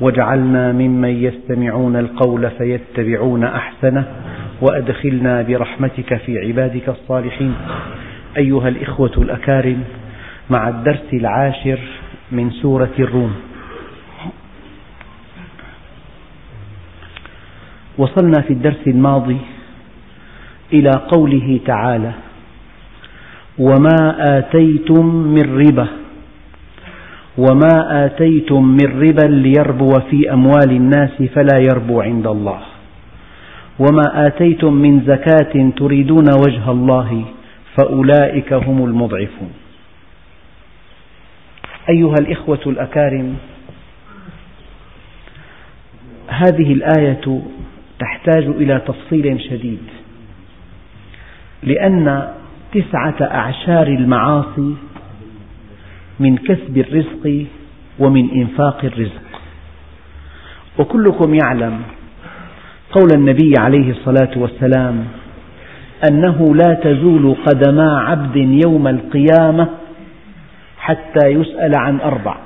واجعلنا ممن يستمعون القول فيتبعون أحسنه وأدخلنا برحمتك في عبادك الصالحين. أيها الإخوة الأكارم مع الدرس العاشر من سورة الروم. وصلنا في الدرس الماضي إلى قوله تعالى وما آتيتم من ربا وما آتيتم من ربا ليربو في أموال الناس فلا يربو عند الله. وما آتيتم من زكاة تريدون وجه الله فأولئك هم المضعفون. أيها الإخوة الأكارم هذه الآية تحتاج إلى تفصيل شديد لأن تسعة أعشار المعاصي من كسب الرزق ومن إنفاق الرزق. وكلكم يعلم قول النبي عليه الصلاة والسلام أنه لا تزول قدما عبد يوم القيامة حتى يسأل عن أربع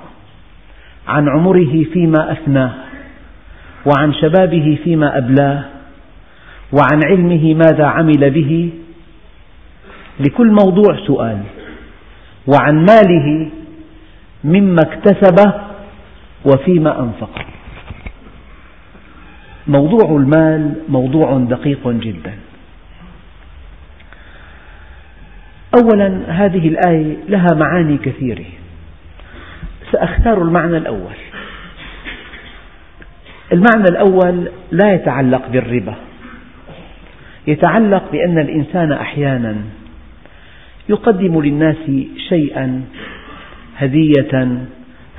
عن عمره فيما أفناه وعن شبابه فيما أبلاه وعن علمه ماذا عمل به. لكل موضوع سؤال وعن ماله مما اكتسب وفيما أنفق. موضوع المال موضوع دقيق جدا. أولا هذه الآية لها معاني كثيرة. سأختار المعنى الأول. المعنى الأول لا يتعلق بالربا. يتعلق بأن الإنسان أحيانا يقدم للناس شيئا هدية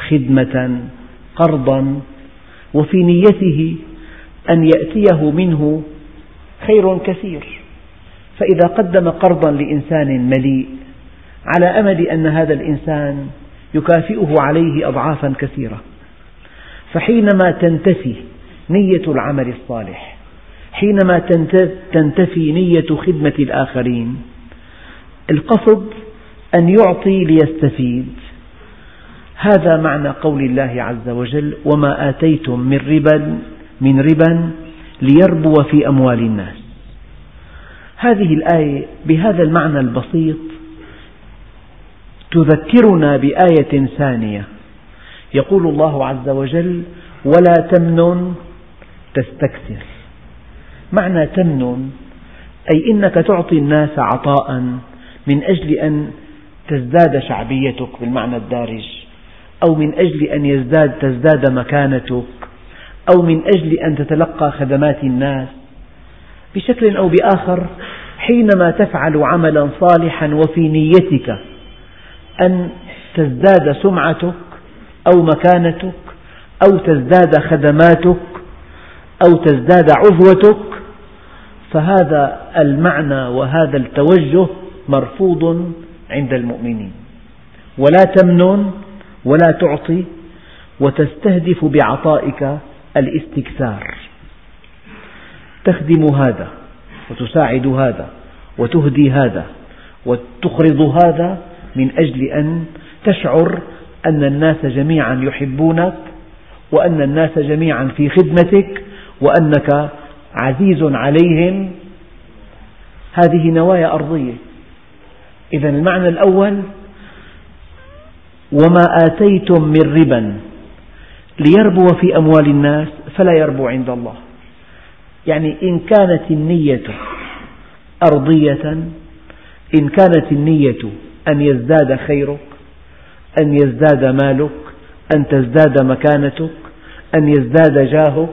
خدمة قرضا وفي نيته أن يأتيه منه خير كثير. فإذا قدم قرضا لإنسان مليء على أمل أن هذا الإنسان يكافئه عليه أضعافا كثيرة. فحينما تنتفي نية العمل الصالح حينما تنتفي نية خدمة الآخرين القصد أن يعطي ليستفيد. هذا معنى قول الله عز وجل وما آتيتم من ربا من ربا ليربو في أموال الناس. هذه الآية بهذا المعنى البسيط تذكرنا بآية ثانية. يقول الله عز وجل ولا تمنن تستكثر. معنى تمنن أي إنك تعطي الناس عطاء من أجل أن تزداد شعبيتك بالمعنى الدارج. أو من أجل أن يزداد تزداد مكانتك أو من أجل أن تتلقى خدمات الناس. بشكل أو بآخر حينما تفعل عملا صالحا وفي نيتك أن تزداد سمعتك أو مكانتك أو تزداد خدماتك أو تزداد عضوتك فهذا المعنى وهذا التوجه مرفوض عند المؤمنين. ولا تمنن ولا تعطي وتستهدف بعطائك الاستكثار. تخدم هذا وتساعد هذا وتهدي هذا وتقرض هذا من أجل أن تشعر أن الناس جميعا يحبونك وأن الناس جميعا في خدمتك وأنك عزيز عليهم. هذه نوايا أرضية. إذا المعنى الأول وما آتيتم من ربا ليربو في أموال الناس فلا يربو عند الله. يعني إن كانت النية أرضية إن كانت النية أن يزداد خيرك أن يزداد مالك أن تزداد مكانتك أن يزداد جاهك.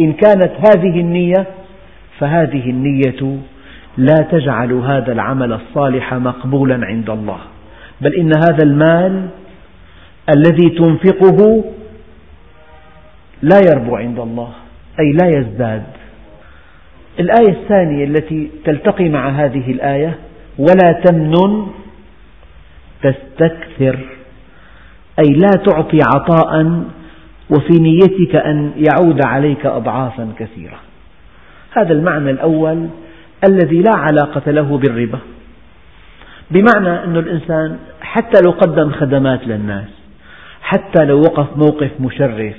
إن كانت هذه النية فهذه النية لا تجعل هذا العمل الصالح مقبولا عند الله. بل إن هذا المال الذي تنفقه لا يربو عند الله أي لا يزداد. الآية الثانية التي تلتقي مع هذه الآية ولا تمنن تستكثر أي لا تعطي عطاء وفي نيتك أن يعود عليك أضعافا كثيرة. هذا المعنى الأول الذي لا علاقة له بالربا. بمعنى أن الإنسان حتى لو قدم خدمات للناس حتى لو وقف موقف مشرف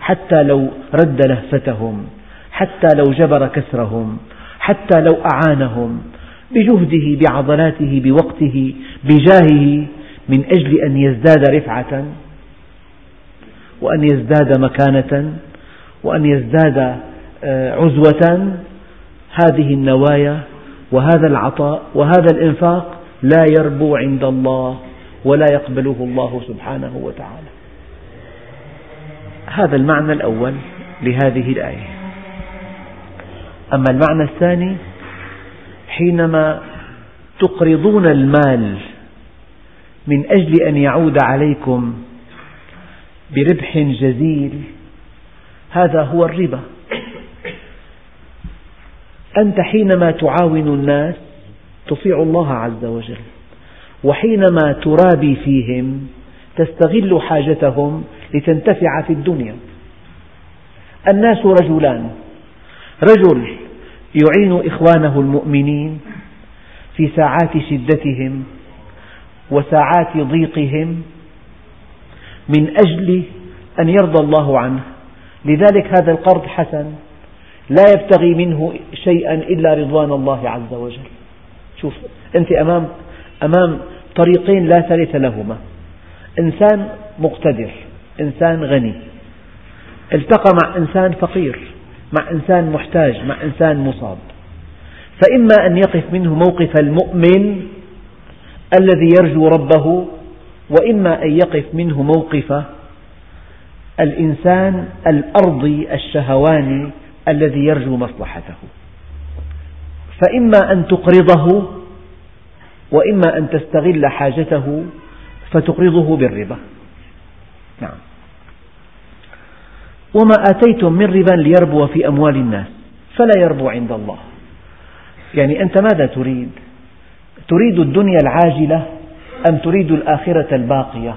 حتى لو رد لهفتهم حتى لو جبر كسرهم حتى لو أعانهم بجهده بعضلاته بوقته بجاهه من أجل أن يزداد رفعة وأن يزداد مكانة وأن يزداد آه، عزوة. هذه النوايا وهذا العطاء وهذا الإنفاق لا يربو عند الله ولا يقبله الله سبحانه وتعالى. هذا المعنى الأول لهذه الآية. أما المعنى الثاني حينما تقرضون المال من أجل أن يعود عليكم بربح جزيل هذا هو الربا. أنت حينما تعاون الناس تطيع الله عز وجل. وحينما ترابي فيهم تستغل حاجتهم لتنتفع في الدنيا. الناس رجلان. رجل يعين إخوانه المؤمنين في ساعات شدتهم وساعات ضيقهم من أجل أن يرضى الله عنه. لذلك هذا القرض حسن. لا يبتغي منه شيئا إلا رضوان الله عز وجل. شوف أنت أمام أمام طريقين لا ثالث لهما. إنسان مقتدر إنسان غني. التقى مع إنسان فقير مع إنسان محتاج مع إنسان مصاب. فإما أن يقف منه موقف المؤمن الذي يرجو ربه وإما أن يقف منه موقف الإنسان الأرضي الشهواني الذي يرجو مصلحته. فإما أن تقرضه وإما أن تستغل حاجته فتقرضه بالربا. نعم. وما آتيتم من ربا ليربو في أموال الناس فلا يربو عند الله. يعني أنت ماذا تريد؟ تريد الدنيا العاجلة أم تريد الآخرة الباقية؟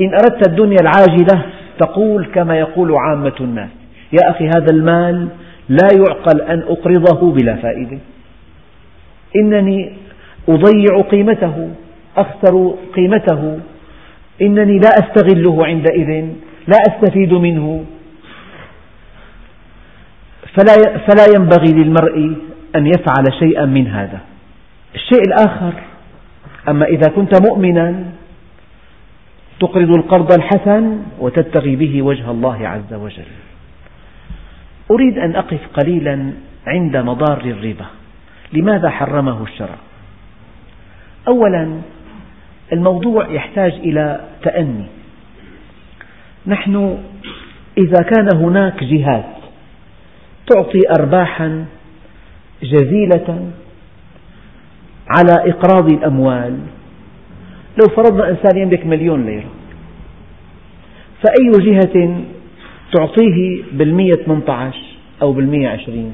إن أردت الدنيا العاجلة تقول كما يقول عامة الناس يا أخي هذا المال لا يعقل أن أقرضه بلا فائدة. إنني أضيع قيمته أخسر قيمته. إنني لا أستغله عندئذ لا أستفيد منه. فلا, فلا ينبغي للمرء أن يفعل شيئا من هذا. الشيء الآخر أما إذا كنت مؤمنا تقرض القرض الحسن وتبتغي به وجه الله عز وجل. أريد أن أقف قليلا عند مضار الربا. لماذا حرمه الشرع؟ أولا الموضوع يحتاج إلى تأني. نحن إذا كان هناك جهات تعطي أرباحا جزيلة على إقراض الأموال. لو فرضنا إنسان يملك مليون ليرة فأي جهة تعطيه بالمية 18 أو بالمية عشرين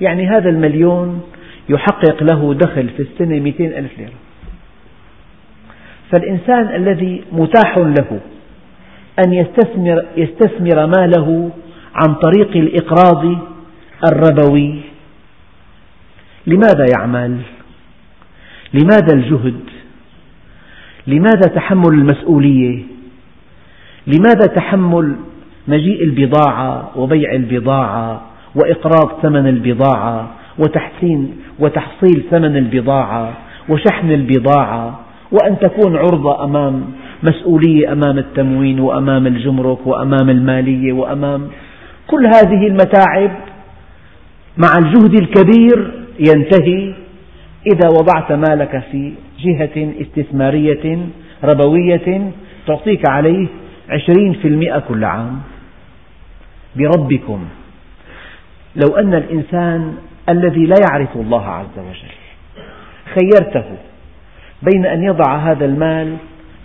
يعني هذا المليون يحقق له دخل في السنة 200 ألف ليرة فالإنسان الذي متاح له أن يستثمر, يستثمر ماله عن طريق الإقراض الربوي لماذا يعمل؟ لماذا الجهد؟ لماذا تحمل المسؤولية؟ لماذا تحمل مجيء البضاعة وبيع البضاعة وإقراض ثمن البضاعة وتحسين وتحصيل ثمن البضاعة وشحن البضاعة وأن تكون عرضة أمام مسؤولية أمام التموين وأمام الجمرك وأمام المالية وأمام كل هذه المتاعب مع الجهد الكبير ينتهي إذا وضعت مالك في جهة استثمارية ربوية تعطيك عليه عشرين في المئة كل عام. بربكم. لو أن الإنسان الذي لا يعرف الله عز وجل خيرته بين أن يضع هذا المال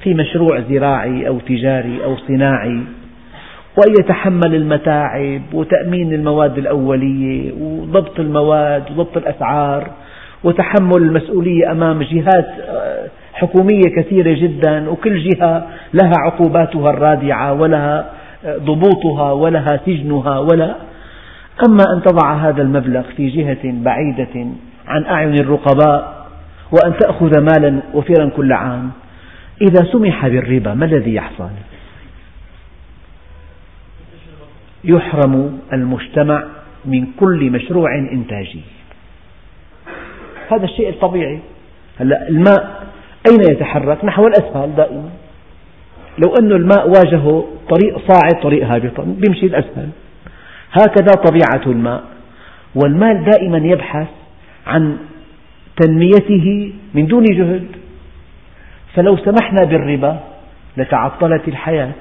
في مشروع زراعي أو تجاري أو صناعي وأن يتحمل المتاعب وتأمين المواد الأولية وضبط المواد وضبط الأسعار وتحمل المسؤولية أمام جهات آه، حكومية كثيرة جدا وكل جهة لها عقوباتها الرادعة ولها ضبوطها ولها سجنها ولا أما أن تضع هذا المبلغ في جهة بعيدة عن أعين الرقباء وأن تأخذ مالا وفيرا كل عام إذا سمح بالربا ما الذي يحصل؟ يحرم المجتمع من كل مشروع إنتاجي هذا الشيء الطبيعي هلأ الماء أين يتحرك؟ نحو الأسفل دائما لو أن الماء واجهه طريق صاعد طريق هابط بيمشي الأسفل هكذا طبيعة الماء. والمال دائما يبحث عن تنميته من دون جهد. فلو سمحنا بالربا لتعطلت الحياة.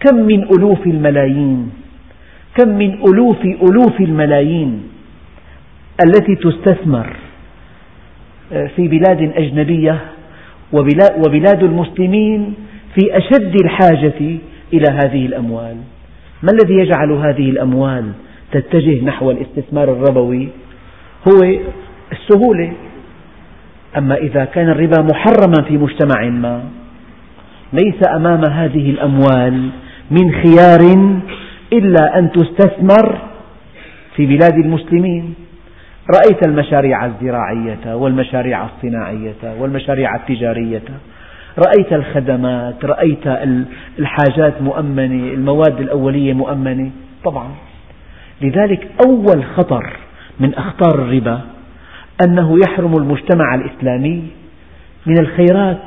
كم من ألوف الملايين كم من ألوف ألوف الملايين التي تستثمر آه، في بلاد أجنبية وبلاد المسلمين في أشد الحاجة إلى هذه الأموال. ما الذي يجعل هذه الأموال تتجه نحو الاستثمار الربوي؟ هو السهولة. أما إذا كان الربا محرما في مجتمع ما ليس أمام هذه الأموال من خيار إلا أن تستثمر في بلاد المسلمين. رأيت المشاريع الزراعية والمشاريع الصناعية والمشاريع التجارية. رأيت الخدمات رأيت الحاجات مؤمنة المواد الأولية مؤمنة. طبعا. لذلك أول خطر من أخطار الربا أنه يحرم المجتمع الإسلامي من الخيرات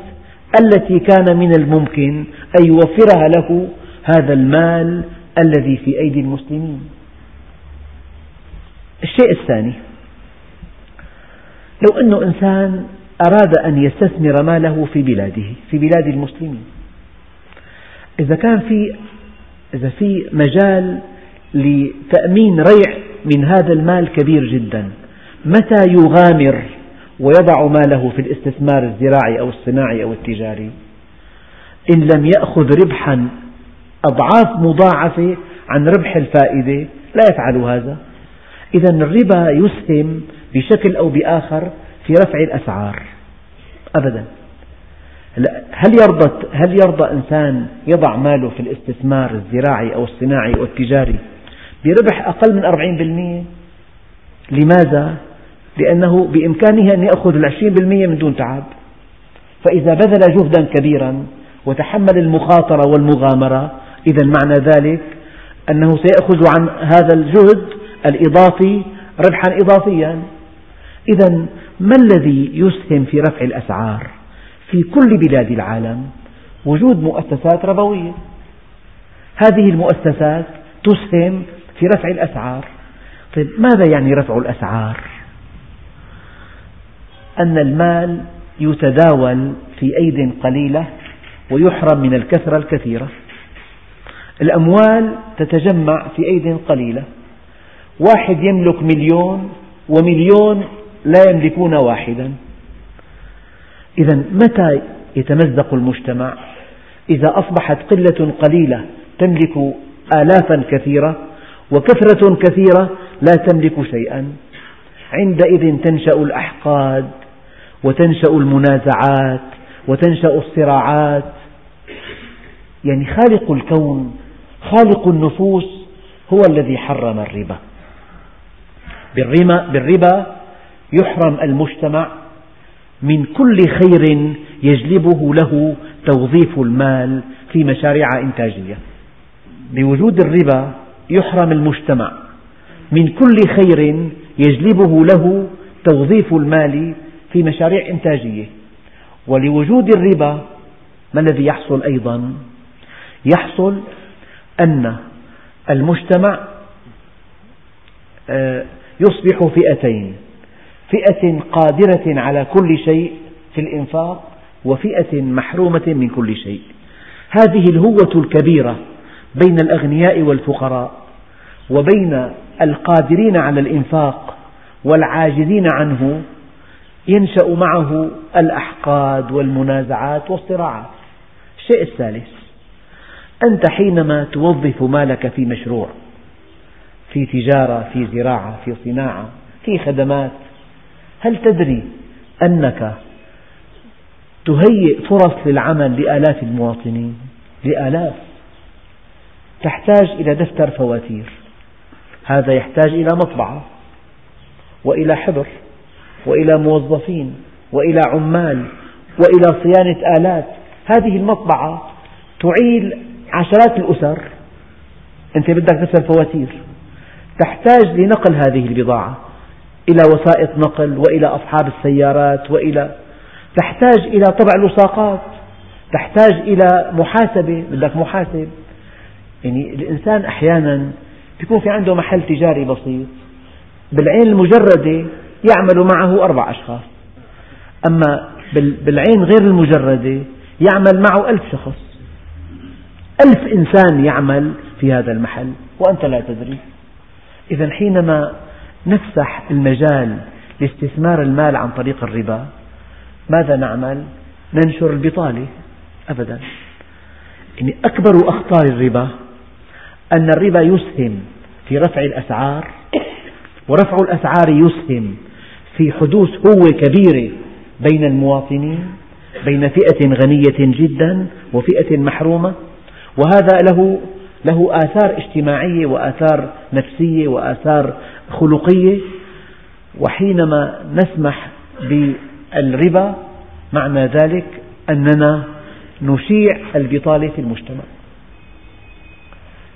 التي كان من الممكن أن يوفرها له هذا المال الذي في أيدي المسلمين. الشيء الثاني لو أن إنسان أراد أن يستثمر ماله في بلاده في بلاد المسلمين. إذا كان في إذا في مجال لتأمين ريع من هذا المال كبير جدا متى يغامر ويضع ماله في الاستثمار الزراعي أو الصناعي أو التجاري؟ إن لم يأخذ ربحا أضعاف مضاعفة عن ربح الفائدة لا يفعل هذا. إذا الربا يسهم بشكل أو بآخر في رفع الأسعار. أبدا. هل يرضى هل يرضى إنسان يضع ماله في الاستثمار الزراعي أو الصناعي أو التجاري بربح أقل من 40% لماذا؟ لأنه بإمكانه أن يأخذ العشرين بالمئة من دون تعب. فإذا بذل جهدا كبيرا وتحمل المخاطرة والمغامرة إذا معنى ذلك أنه سيأخذ عن هذا الجهد الإضافي ربحا إضافيا. إذا ما الذي يسهم في رفع الأسعار في كل بلاد العالم؟ وجود مؤسسات ربوية. هذه المؤسسات تسهم في رفع الأسعار. طيب ماذا يعني رفع الأسعار؟ أن المال يتداول في أيد قليلة ويحرم من الكثرة الكثيرة. الأموال تتجمع في أيد قليلة. واحد يملك مليون ومليون لا يملكون واحدا. إذا متى يتمزق المجتمع؟ إذا أصبحت قلة قليلة تملك آلافا كثيرة وكثرة كثيرة لا تملك شيئا. عندئذ تنشأ الأحقاد وتنشأ المنازعات وتنشأ الصراعات. يعني خالق الكون خالق النفوس هو الذي حرم الربا. بالربا يحرم المجتمع من كل خير يجلبه له توظيف المال في مشاريع إنتاجية. بوجود الربا يحرم المجتمع من كل خير يجلبه له توظيف المال في مشاريع إنتاجية. ولوجود الربا ما الذي يحصل أيضا؟ يحصل أن المجتمع آه، يصبح فئتين. فئة قادرة على كل شيء في الإنفاق وفئة محرومة من كل شيء. هذه الهوة الكبيرة بين الأغنياء والفقراء وبين القادرين على الإنفاق والعاجزين عنه ينشأ معه الأحقاد والمنازعات والصراعات. الشيء الثالث أنت حينما توظف مالك في مشروع في تجارة في زراعة في صناعة في خدمات هل تدري أنك تهيئ فرص للعمل لآلاف المواطنين؟ لآلاف. تحتاج إلى دفتر فواتير. هذا يحتاج إلى مطبعة وإلى حبر وإلى موظفين وإلى عمال وإلى صيانة آلات. هذه المطبعة تعيل عشرات الأسر. أنت بدك دفتر فواتير. تحتاج لنقل هذه البضاعة. إلى وسائط نقل وإلى أصحاب السيارات وإلى تحتاج إلى طبع لصاقات تحتاج إلى محاسبة بدك محاسب. يعني الإنسان أحيانا يكون في عنده محل تجاري بسيط بالعين المجردة يعمل معه أربع أشخاص. أما بالعين غير المجردة يعمل معه ألف شخص. ألف إنسان يعمل في هذا المحل وأنت لا تدري. إذا حينما نفسح المجال لاستثمار المال عن طريق الربا. ماذا نعمل؟ ننشر البطالة. أبدا. يعني أكبر أخطار الربا أن الربا يسهم في رفع الأسعار ورفع الأسعار يسهم في حدوث هوة كبيرة بين المواطنين بين فئة غنية جدا وفئة محرومة. وهذا له له آثار اجتماعية وآثار نفسية وآثار خلقية وحينما نسمح بالربا معنى ذلك أننا نشيع البطالة في المجتمع.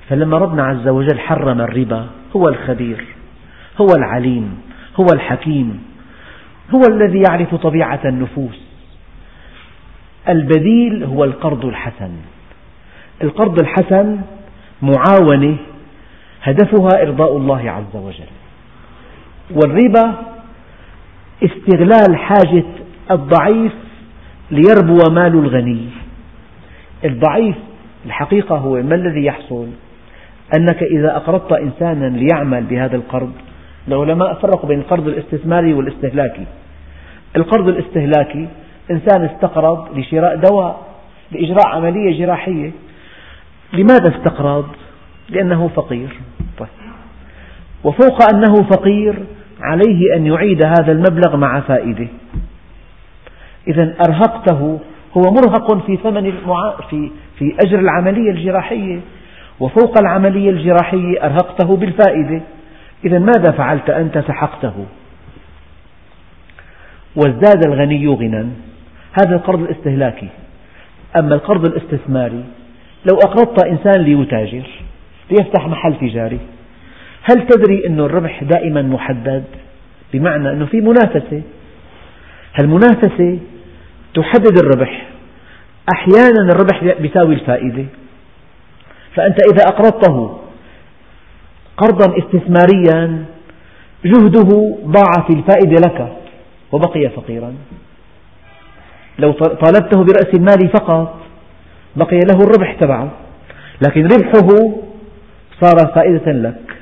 فلما ربنا عز وجل حرم الربا هو الخبير هو العليم هو الحكيم هو الذي يعرف طبيعة النفوس. البديل هو القرض الحسن. القرض الحسن معاونة هدفها إرضاء الله عز وجل. والربا استغلال حاجة الضعيف ليربو مال الغني الضعيف الحقيقة هو ما الذي يحصل أنك إذا أقرضت إنسانا ليعمل بهذا القرض العلماء فرقوا بين القرض الاستثماري والاستهلاكي القرض الاستهلاكي إنسان استقرض لشراء دواء لإجراء عملية جراحية لماذا استقرض؟ لأنه فقير. وفوق أنه فقير عليه أن يعيد هذا المبلغ مع فائدة. إذا أرهقته هو مرهق في ثمن. في في أجر العملية الجراحية. وفوق العملية الجراحية أرهقته بالفائدة. إذا ماذا فعلت أنت سحقته؟ وازداد الغني غنى هذا القرض الاستهلاكي. أما القرض الاستثماري لو أقرضت إنسان ليتاجر ليفتح محل تجاري هل تدري أن الربح دائما محدد؟ بمعنى أنه في منافسة. هالمنافسة تحدد الربح. أحيانا الربح يساوي الفائدة. فأنت إذا أقرضته قرضا استثماريا جهده ضاع في الفائدة لك وبقي فقيرا. لو طالبته برأس المال فقط بقي له الربح تبعه. لكن ربحه صار فائدة لك.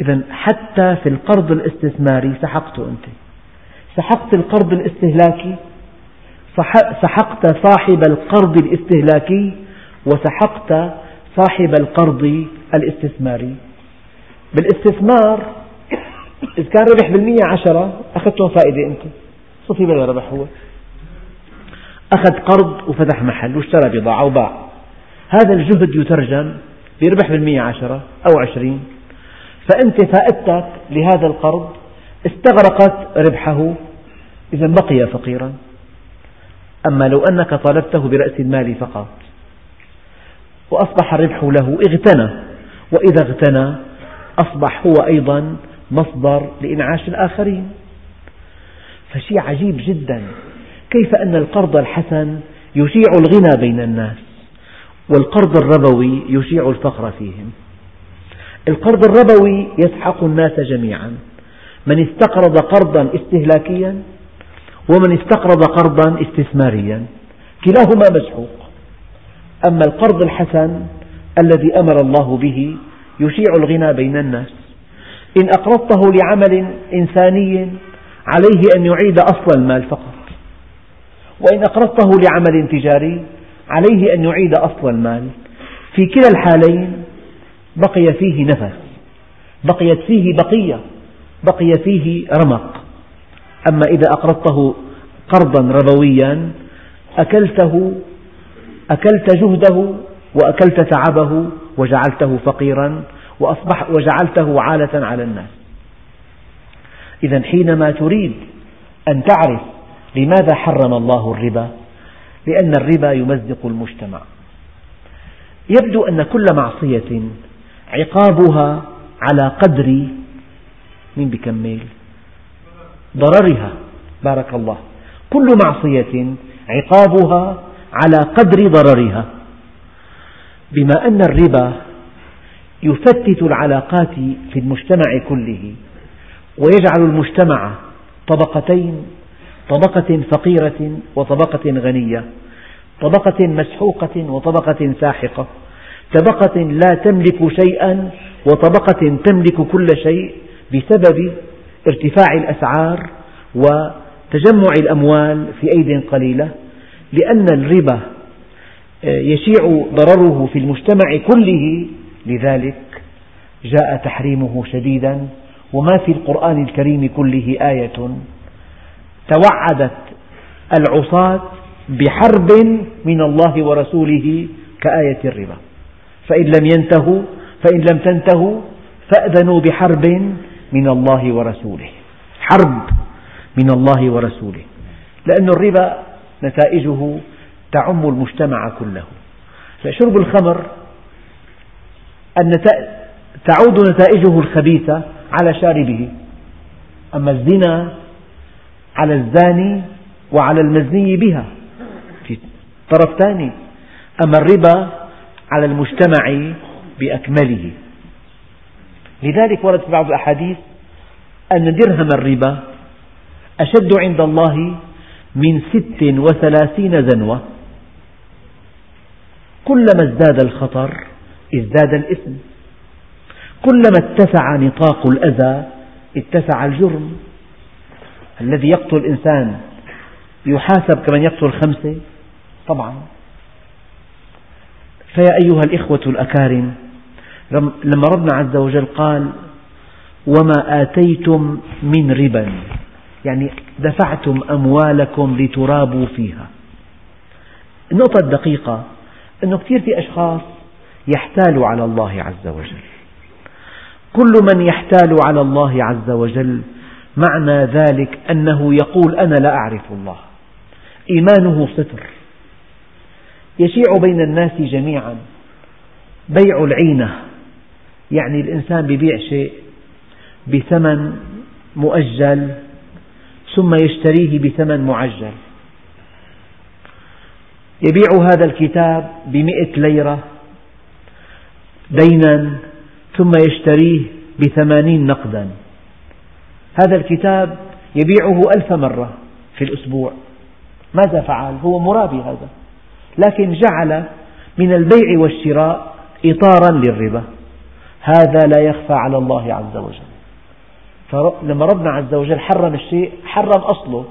إذا حتى في القرض الاستثماري سحقته أنت. سحقت القرض الاستهلاكي سحقت صاحب القرض الاستهلاكي وسحقت صاحب القرض الاستثماري. بالاستثمار إذا كان ربح بالمية عشرة أخذتهم فائدة أنت. صفي بلا ربح هو؟ أخذ قرض وفتح محل واشترى بضاعة وباع. هذا الجهد يترجم بربح بالمية عشرة أو عشرين. فأنت فائدتك لهذا القرض استغرقت ربحه إذا بقي فقيرا. أما لو أنك طالبته برأس المال فقط. وأصبح الربح له اغتنى. وإذا اغتنى أصبح هو أيضا مصدر لإنعاش الآخرين. فشيء عجيب جدا. كيف أن القرض الحسن يشيع الغنى بين الناس والقرض الربوي يشيع الفقر فيهم. القرض الربوي يسحق الناس جميعا. من استقرض قرضا استهلاكيا ومن استقرض قرضا استثماريا. كلاهما مسحوق. أما القرض الحسن الذي أمر الله به يشيع الغنى بين الناس. إن أقرضته لعمل إنساني عليه أن يعيد أصل المال فقط. وإن أقرضته لعمل تجاري عليه أن يعيد أصل المال. في كلا الحالين بقي فيه نفس بقيت فيه بقية بقي فيه رمق. أما إذا أقرضته قرضا ربويا أكلته أكلت جهده وأكلت تعبه وجعلته فقيرا وأصبح وجعلته عالة على الناس. إذا حينما تريد أن تعرف لماذا حرم الله الربا لأن الربا يمزق المجتمع. يبدو أن كل معصية عقابها على قدر من بكمل ضررها بارك الله. كل معصية عقابها على قدر ضررها. بما أن الربا يفتت العلاقات في المجتمع كله ويجعل المجتمع طبقتين طبقة فقيرة وطبقة غنية طبقة مسحوقة وطبقة ساحقة. طبقة لا تملك شيئا وطبقة تملك كل شيء بسبب ارتفاع الأسعار وتجمع الأموال في أيد قليلة لأن الربا آه، يشيع ضرره في المجتمع كله. لذلك جاء تحريمه شديدا وما في القرآن الكريم كله آية. توعدت العصاة بحرب من الله ورسوله كآية الربا. فإن لم ينتهوا فإن لم تنتهوا فأذنوا بحرب من الله ورسوله. حرب من الله ورسوله. لأن الربا نتائجه تعم المجتمع كله. فشرب الخمر تعود نتائجه الخبيثة على شاربه. أما الزنا على الزاني وعلى المزني بها في طرف ثاني. أما الربا على المجتمع بأكمله. لذلك ورد في بعض الأحاديث أن درهم الربا أشد عند الله من ست وثلاثين زنوة. كلما ازداد الخطر ازداد الإثم. كلما اتسع نطاق الأذى اتسع الجرم. الذي يقتل إنسان يحاسب كمن يقتل خمسة؟ طبعا. فيا أيها الإخوة الأكارم لما ربنا عز وجل قال وما آتيتم من ربا يعني دفعتم أموالكم لترابوا فيها. النقطة الدقيقة أنه كثير في أشخاص يحتالوا على الله عز وجل. كل من يحتال على الله عز وجل معنى ذلك أنه يقول أنا لا أعرف الله. إيمانه صفر. يشيع بين الناس جميعا. بيع العينة يعني الإنسان يبيع شيء بثمن مؤجل ثم يشتريه بثمن معجل. يبيع هذا الكتاب بمئة ليرة دينا ثم يشتريه بثمانين نقدا. هذا الكتاب يبيعه ألف مرة في الأسبوع. ماذا فعل؟ هو مرابي هذا. لكن جعل من البيع والشراء إطارا للربا. هذا لا يخفى على الله عز وجل. فلما ربنا عز وجل حرم الشيء حرم أصله.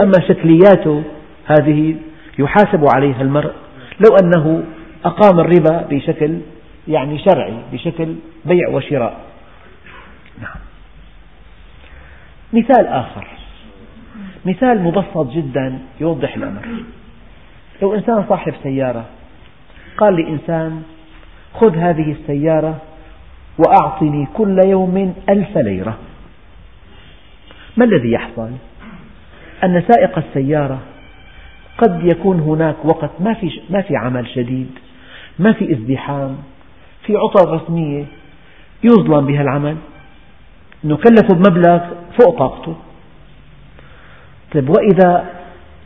أما شكلياته هذه يحاسب عليها المرء. لو أنه أقام الربا بشكل يعني شرعي بشكل بيع وشراء. نعم. مثال آخر. مثال مبسط جدا يوضح الأمر. لو إنسان صاحب سيارة قال لإنسان خذ هذه السيارة وأعطني كل يوم ألف ليرة ما الذي يحصل؟ أن سائق السيارة قد يكون هناك وقت ما في ما في عمل شديد، ما في ازدحام، في عطل رسمية يظلم بها العمل، أنه كلفه بمبلغ فوق طاقته. طيب وإذا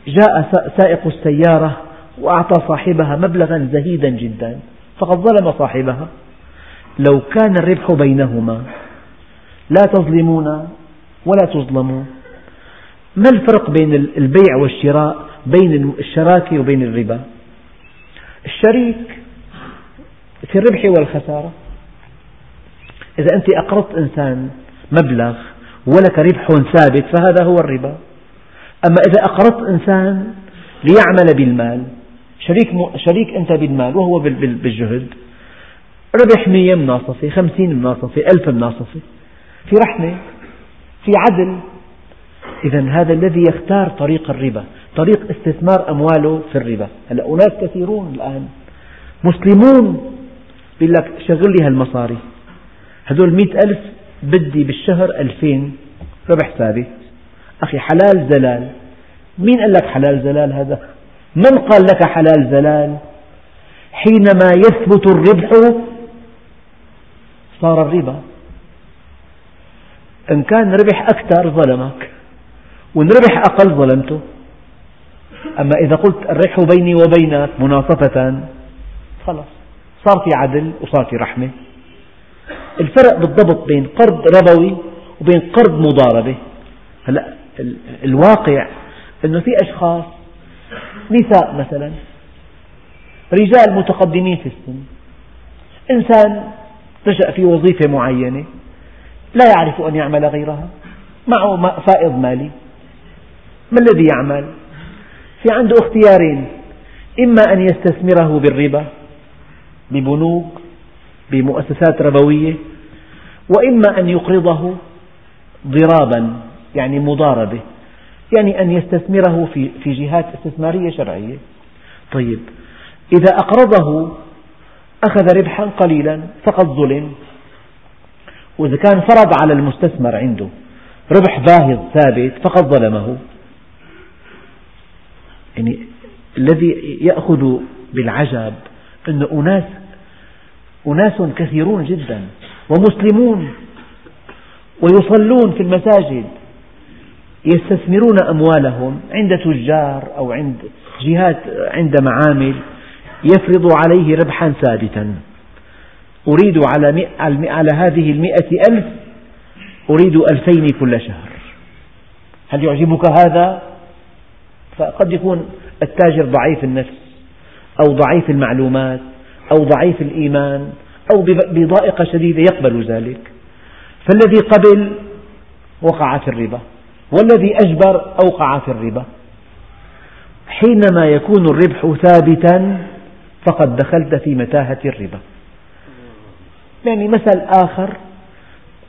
جاء سائق السيارة وأعطى صاحبها مبلغا زهيدا جدا فقد ظلم صاحبها. لو كان الربح بينهما لا تظلمون ولا تظلمون ما الفرق بين البيع والشراء بين الشراكة وبين الربا؟ الشريك في الربح والخسارة. إذا أنت أقرضت إنسان مبلغ ولك ربح ثابت فهذا هو الربا. أما إذا أقرضت إنسان ليعمل بالمال شريك, شريك أنت بالمال وهو بالجهد ربح مية مناصفة خمسين مناصفة ألف مناصفة في رحمة في عدل. إذا هذا الذي يختار طريق الربا طريق استثمار أمواله في الربا. هلا أناس كثيرون الآن مسلمون يقول لك شغل لي هالمصاري. هذول مئة ألف بدي بالشهر ألفين ربح ثابت أخي حلال زلال. مين قال لك حلال زلال هذا؟ من قال لك حلال زلال؟ حينما يثبت الربح صار الربا. إن كان ربح أكثر ظلمك وإن ربح أقل ظلمته. أما إذا قلت الربح بيني وبينك مناصفة خلاص صار في عدل وصار في رحمة. الفرق بالضبط بين قرض ربوي وبين قرض مضاربة. هلأ الواقع أنه في أشخاص نساء مثلا رجال متقدمين في السن إنسان نشأ في وظيفة معينة لا يعرف أن يعمل غيرها معه فائض مالي ما الذي يعمل؟ في عنده اختيارين إما أن يستثمره بالربا ببنوك بمؤسسات ربوية وإما أن يقرضه ضرابا يعني مضاربة. يعني أن يستثمره في في جهات استثمارية شرعية. طيب إذا أقرضه أخذ ربحا قليلا فقد ظلم. وإذا كان فرض على المستثمر عنده ربح باهظ ثابت فقد ظلمه. يعني الذي يأخذ بالعجب أن أناس أناس كثيرون جدا ومسلمون ويصلون في المساجد. يستثمرون أموالهم عند تجار أو عند جهات عند معامل يفرض عليه ربحا ثابتا. أريد على, على هذه المئة ألف أريد ألفين كل شهر. هل يعجبك هذا؟ فقد يكون التاجر ضعيف النفس أو ضعيف المعلومات أو ضعيف الإيمان أو بضائقة شديدة يقبل ذلك. فالذي قبل وقع في الربا. والذي أجبر أوقع في الربا. حينما يكون الربح ثابتا فقد دخلت في متاهة الربا. يعني مثل آخر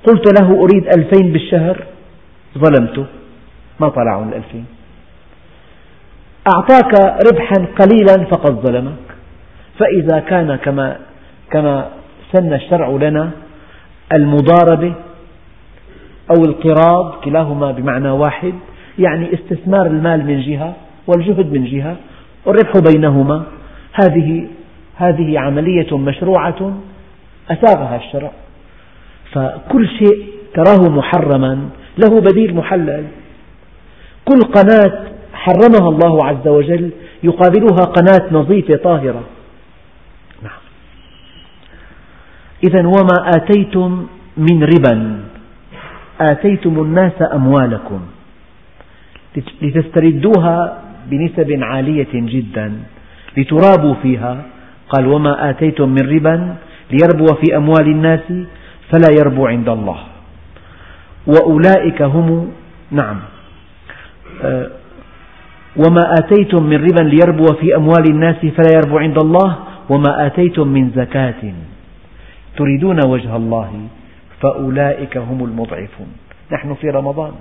قلت له أريد ألفين بالشهر ظلمته. ما طلعوا الألفين. أعطاك ربحا قليلا فقد ظلمك. فإذا كان كما كما سن الشرع لنا المضاربة أو القراض كلاهما بمعنى واحد يعني استثمار المال من جهة والجهد من جهة والربح بينهما. هذه هذه عملية مشروعة أساغها الشرع. فكل شيء تراه محرما له بديل محلل. كل قناة حرمها الله عز وجل يقابلها قناة نظيفة طاهرة. نعم. إذا وما آتيتم من ربا؟ آتيتم الناس أموالكم. لتستردوها بنسب عالية جدا لترابوا فيها. قال وما آتيتم من ربا ليربو في أموال الناس فلا يربو عند الله. وأولئك هم نعم. آه، وما آتيتم من ربا ليربو في أموال الناس فلا يربو عند الله وما آتيتم من زكاة تريدون وجه الله. فأولئك هم المضعفون. نحن في رمضان.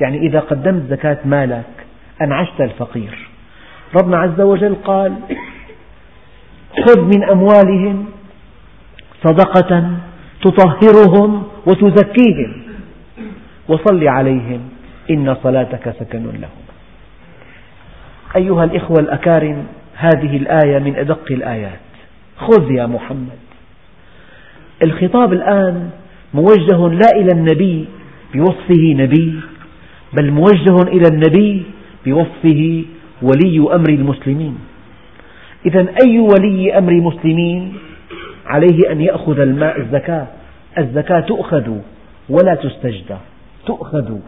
يعني إذا قدمت زكاة مالك أنعشت الفقير. ربنا عز وجل قال خذ من أموالهم صدقة تطهرهم وتزكيهم وصل عليهم إن صلاتك سكن لهم. أيها الإخوة الأكارم هذه الآية من أدق الآيات. خذ يا محمد. الخطاب الآن موجه لا إلى النبي بوصفه نبي بل موجه إلى النبي بوصفه ولي أمر المسلمين. إذا أي ولي أمر مسلمين عليه أن يأخذ الماء الزكاة؟ الزكاة تؤخذ ولا تستجدى تؤخذ.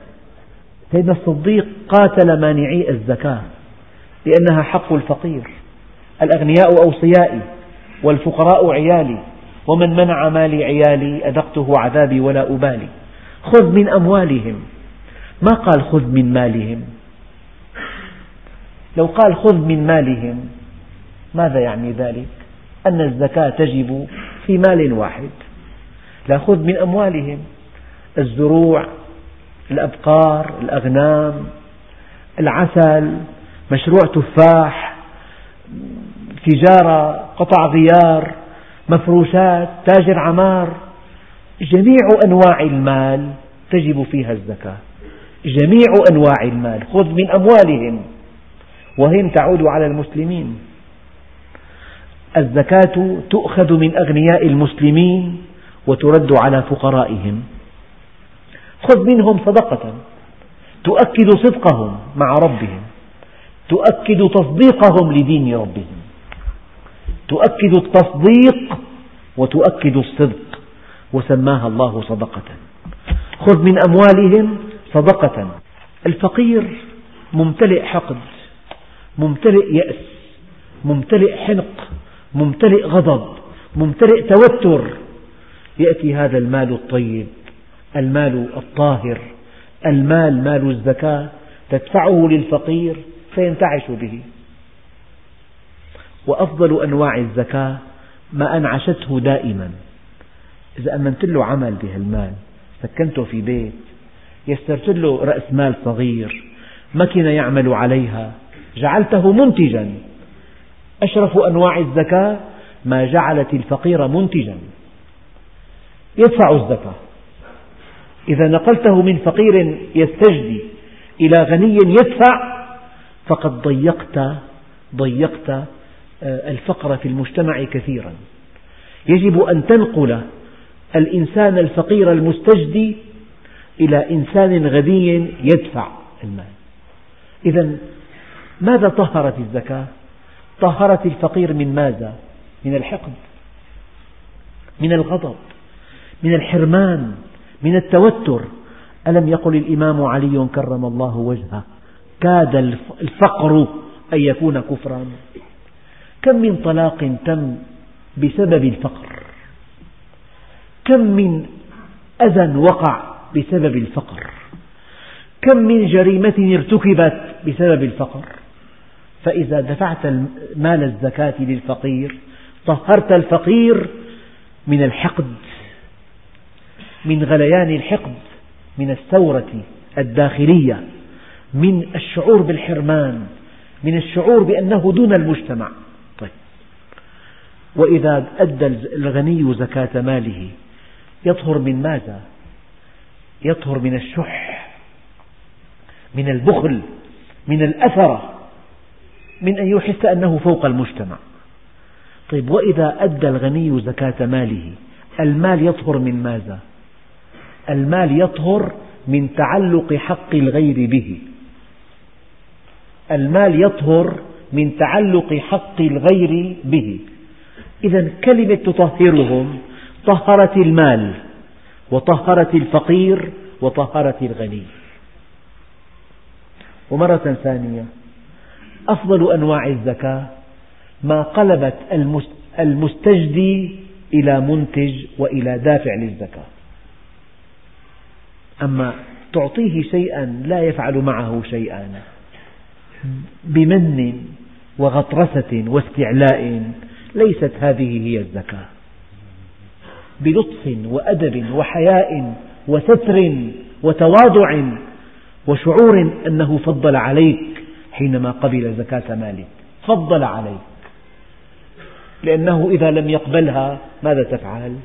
سيدنا الصديق قاتل مانعي الزكاة لأنها حق الفقير الأغنياء أوصيائي والفقراء عيالي. ومن منع مالي عيالي أذقته عذابي ولا أبالي. خذ من أموالهم. ما قال خذ من مالهم؟ لو قال خذ من مالهم ماذا يعني ذلك؟ أن الزكاة تجب في مال واحد. لا خذ من أموالهم. الزروع الأبقار الأغنام العسل مشروع تفاح تجارة قطع غيار مفروشات تاجر عمار. جميع أنواع المال تجب فيها الزكاة. جميع أنواع المال خذ من أموالهم وهم تعود على المسلمين. الزكاة تؤخذ من أغنياء المسلمين وترد على فقرائهم. خذ منهم صدقة. تؤكد صدقهم مع ربهم. تؤكد تصديقهم لدين ربهم. تؤكد التصديق وتؤكد الصدق. وسماها الله صدقة. خذ من أموالهم صدقة. الفقير ممتلئ حقد ممتلئ يأس ممتلئ حنق ممتلئ غضب ممتلئ توتر. يأتي هذا المال الطيب المال الطاهر المال مال الزكاة تدفعه للفقير فينتعش به. وأفضل أنواع الزكاة ما أنعشته دائما. إذا أمنت له عمل بهالمال سكنته في بيت يسرت له رأس مال صغير مكنة يعمل عليها جعلته منتجا. أشرف أنواع الزكاة ما جعلت الفقير منتجا. يدفع الزكاة. إذا نقلته من فقير يستجدي إلى غني يدفع فقد ضيقت ضيقت الفقر في المجتمع كثيرا يجب أن تنقل الإنسان الفقير المستجدي إلى إنسان غني يدفع المال إذا ماذا طهرت الزكاة؟ طهرت الفقير من ماذا؟ من الحقد من الغضب من الحرمان من التوتر ألم يقل الإمام علي كرم الله وجهه كاد الفقر أن يكون كفرا كم من طلاق تم بسبب الفقر؟ كم من أذى وقع بسبب الفقر؟ كم من جريمة ارتكبت بسبب الفقر؟ فإذا دفعت مال الزكاة للفقير طهرت الفقير من الحقد من غليان الحقد من الثورة الداخلية من الشعور بالحرمان من الشعور بأنه دون المجتمع. وإذا أدى الغني زكاة ماله يطهر من ماذا؟ يطهر من الشح من البخل من الأثرة من أن يحس أنه فوق المجتمع طيب وإذا أدى الغني زكاة ماله المال يطهر من ماذا؟ المال يطهر من تعلق حق الغير به المال يطهر من تعلق حق الغير به إذا كلمة تطهرهم طهرت المال وطهرت الفقير وطهرت الغني. ومرة ثانية أفضل أنواع الزكاة ما قلبت المستجدي إلى منتج وإلى دافع للزكاة. أما تعطيه شيئا لا يفعل معه شيئا بمن وغطرسة واستعلاء ليست هذه هي الزكاة. بلطف وأدب وحياء وستر وتواضع وشعور أنه فضل عليك حينما قبل زكاة مالك. فضل عليك. لأنه إذا لم يقبلها ماذا تفعل؟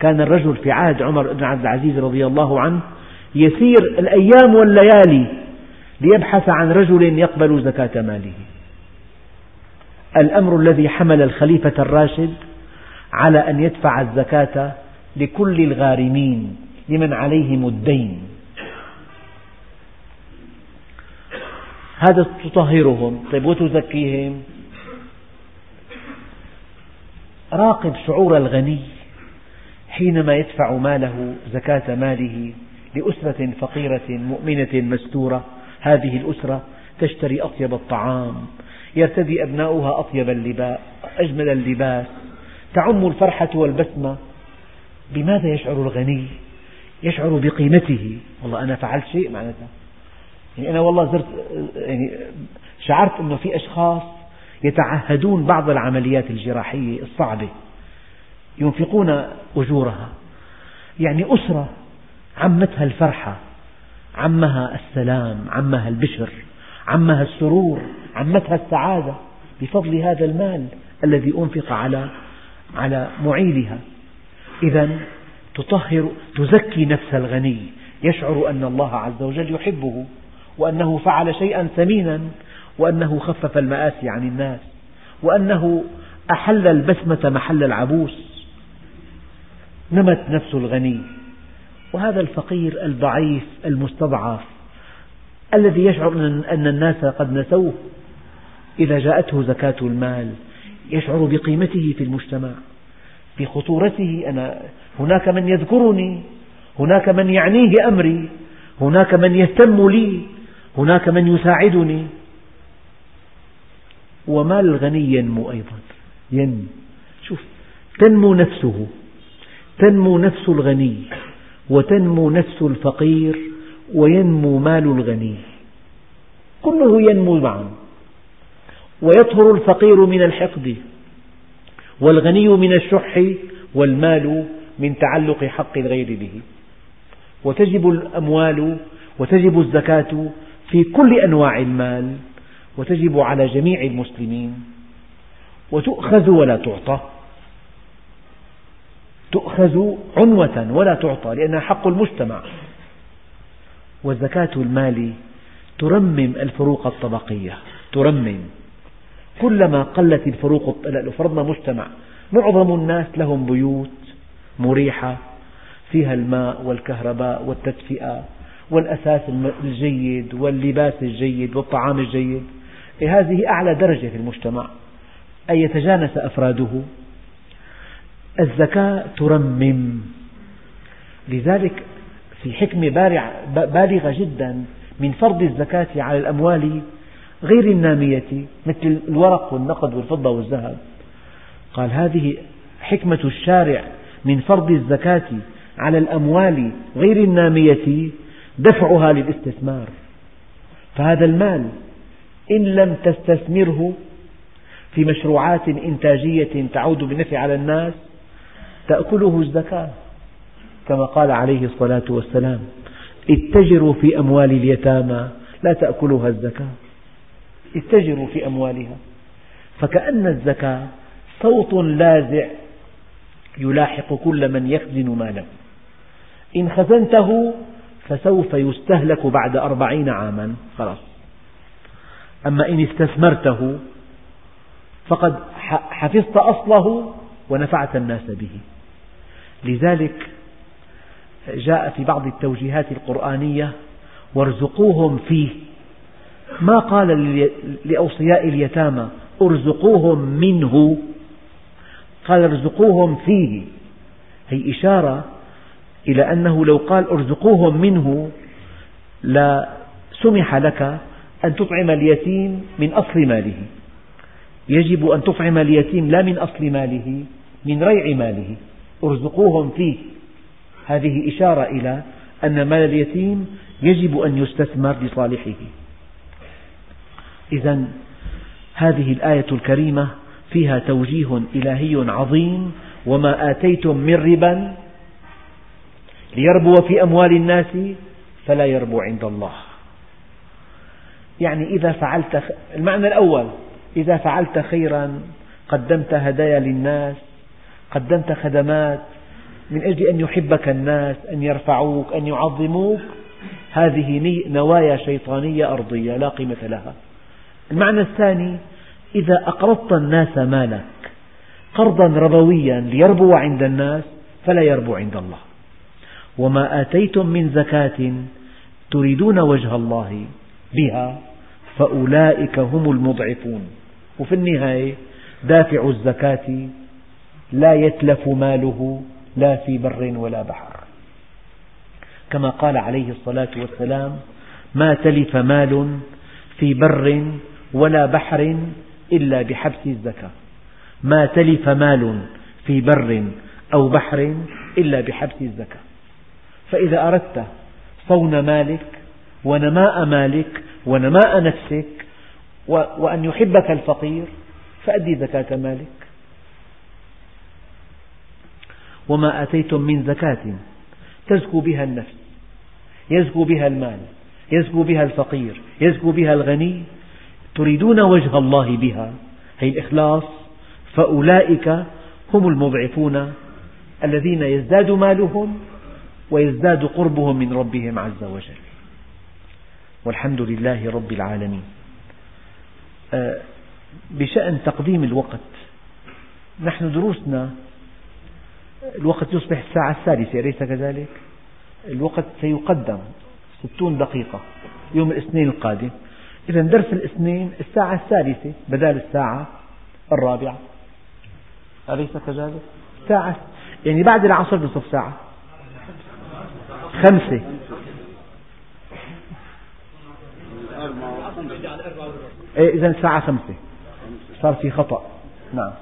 كان الرجل في عهد عمر بن عبد العزيز رضي الله عنه يسير الأيام والليالي ليبحث عن رجل يقبل زكاة ماله. الأمر الذي حمل الخليفة الراشد على أن يدفع الزكاة لكل الغارمين لمن عليهم الدين. هذا تطهرهم طيب وتزكيهم؟ راقب شعور الغني حينما يدفع ماله زكاة ماله لأسرة فقيرة مؤمنة مستورة. هذه الأسرة تشتري أطيب الطعام يرتدي أبناؤها أطيب اللباس أجمل اللباس. تعم الفرحة والبسمة. بماذا يشعر الغني؟ يشعر بقيمته. والله أنا فعلت شيء معناتها. يعني أنا والله زرت يعني شعرت أنه في أشخاص يتعهدون بعض العمليات الجراحية الصعبة. ينفقون أجورها. يعني أسرة عمتها الفرحة عمها السلام عمها البشر. عمها السرور عمتها السعادة بفضل هذا المال الذي أنفق على على معيلها. إذا تطهر تزكي نفس الغني. يشعر أن الله عز وجل يحبه وأنه فعل شيئا ثمينا وأنه خفف المآسي عن الناس وأنه أحل البسمة محل العبوس. نمت نفس الغني. وهذا الفقير الضعيف المستضعف الذي يشعر أن الناس قد نسوه. إذا جاءته زكاة المال يشعر بقيمته في المجتمع بخطورته. أنا هناك من يذكرني هناك من يعنيه أمري هناك من يهتم لي هناك من يساعدني. ومال الغني ينمو أيضا ينمو. شوف تنمو نفسه تنمو نفس الغني وتنمو نفس الفقير. وينمو مال الغني. كله ينمو معا ويطهر الفقير من الحقد. والغني من الشح والمال من تعلق حق الغير به. وتجب الأموال وتجب الزكاة في كل أنواع المال. وتجب على جميع المسلمين. وتؤخذ ولا تعطى. تؤخذ عنوة ولا تعطى لأنها حق المجتمع. وزكاة المال ترمم الفروق الطبقية ترمم. كلما قلت الفروق لو فرضنا مجتمع معظم الناس لهم بيوت مريحة فيها الماء والكهرباء والتدفئة والأثاث الجيد واللباس الجيد والطعام الجيد. إيه، هذه أعلى درجة في المجتمع. أن يتجانس أفراده. الزكاة ترمم. لذلك في حكمة بالغة جدا من فرض الزكاة على الأموال غير النامية مثل الورق والنقد والفضة والذهب. قال هذه حكمة الشارع من فرض الزكاة على الأموال غير النامية دفعها للاستثمار. فهذا المال إن لم تستثمره في مشروعات إنتاجية تعود بالنفع على الناس تأكله الزكاة. كما قال عليه الصلاة والسلام اتجروا في أموال اليتامى لا تأكلها الزكاة. اتجروا في أموالها. فكأن الزكاة صوت لاذع يلاحق كل من يخزن ماله. إن خزنته فسوف يستهلك بعد أربعين عاما. خلاص. أما إن استثمرته فقد حفظت أصله ونفعت الناس به. لذلك جاء في بعض التوجيهات القرآنية وارزقوهم فيه. ما قال لأوصياء اليتامى ارزقوهم منه؟ قال ارزقوهم فيه. هي إشارة إلى أنه لو قال ارزقوهم منه لا سمح لك أن تطعم اليتيم من أصل ماله. يجب أن تطعم اليتيم لا من أصل ماله من ريع ماله. ارزقوهم فيه. هذه إشارة إلى أن مال اليتيم يجب أن يستثمر لصالحه. إذا هذه الآية الكريمة فيها توجيه إلهي عظيم وما آتيتم من ربا ليربو في أموال الناس فلا يربو عند الله. يعني إذا فعلت المعنى الأول إذا فعلت خيرا قدمت هدايا للناس قدمت خدمات من أجل أن يحبك الناس أن يرفعوك أن يعظموك. هذه نوايا شيطانية أرضية لا قيمة لها. المعنى الثاني إذا أقرضت الناس مالك قرضا ربويا ليربو عند الناس فلا يربو عند الله. وما آتيتم من زكاة تريدون وجه الله بها فأولئك هم المضعفون. وفي النهاية دافع الزكاة لا يتلف ماله لا في بر ولا بحر. كما قال عليه الصلاة والسلام ما تلف مال في بر ولا بحر إلا بحبس الزكاة. ما تلف مال في بر أو بحر إلا بحبس الزكاة. فإذا أردت صون مالك ونماء مالك ونماء نفسك وأن يحبك الفقير فأدي زكاة مالك. وما آتيتم من زكاة تزكو بها النفس يزكو بها المال يزكو بها الفقير يزكو بها الغني تريدون وجه الله بها. هي الإخلاص فأولئك هم المضعفون الذين يزداد مالهم ويزداد قربهم من ربهم عز وجل. والحمد لله رب العالمين. آه، بشأن تقديم الوقت نحن دروسنا الوقت يصبح الساعة الثالثة أليس كذلك؟ الوقت سيقدم ستون دقيقة يوم الاثنين القادم. إذا درس الاثنين الساعة الثالثة بدال الساعة الرابعة. أليس كذلك؟ ساعة يعني بعد العصر نصف ساعة. خمسة. إيه إذا الساعة خمسة. صار في خطأ. نعم.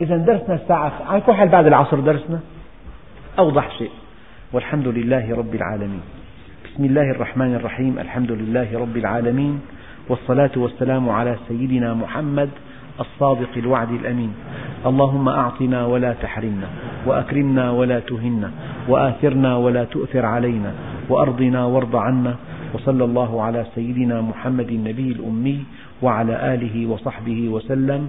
إذا درسنا الساعة على كل حال بعد العصر درسنا؟ أوضح شيء. والحمد لله رب العالمين. بسم الله الرحمن الرحيم. الحمد لله رب العالمين. والصلاة والسلام على سيدنا محمد الصادق الوعد الأمين. اللهم أعطنا ولا تحرمنا وأكرمنا ولا تهنا وآثرنا ولا تؤثر علينا وأرضنا وارض عنا وصلى الله على سيدنا محمد النبي الأمي وعلى آله وصحبه وسلم.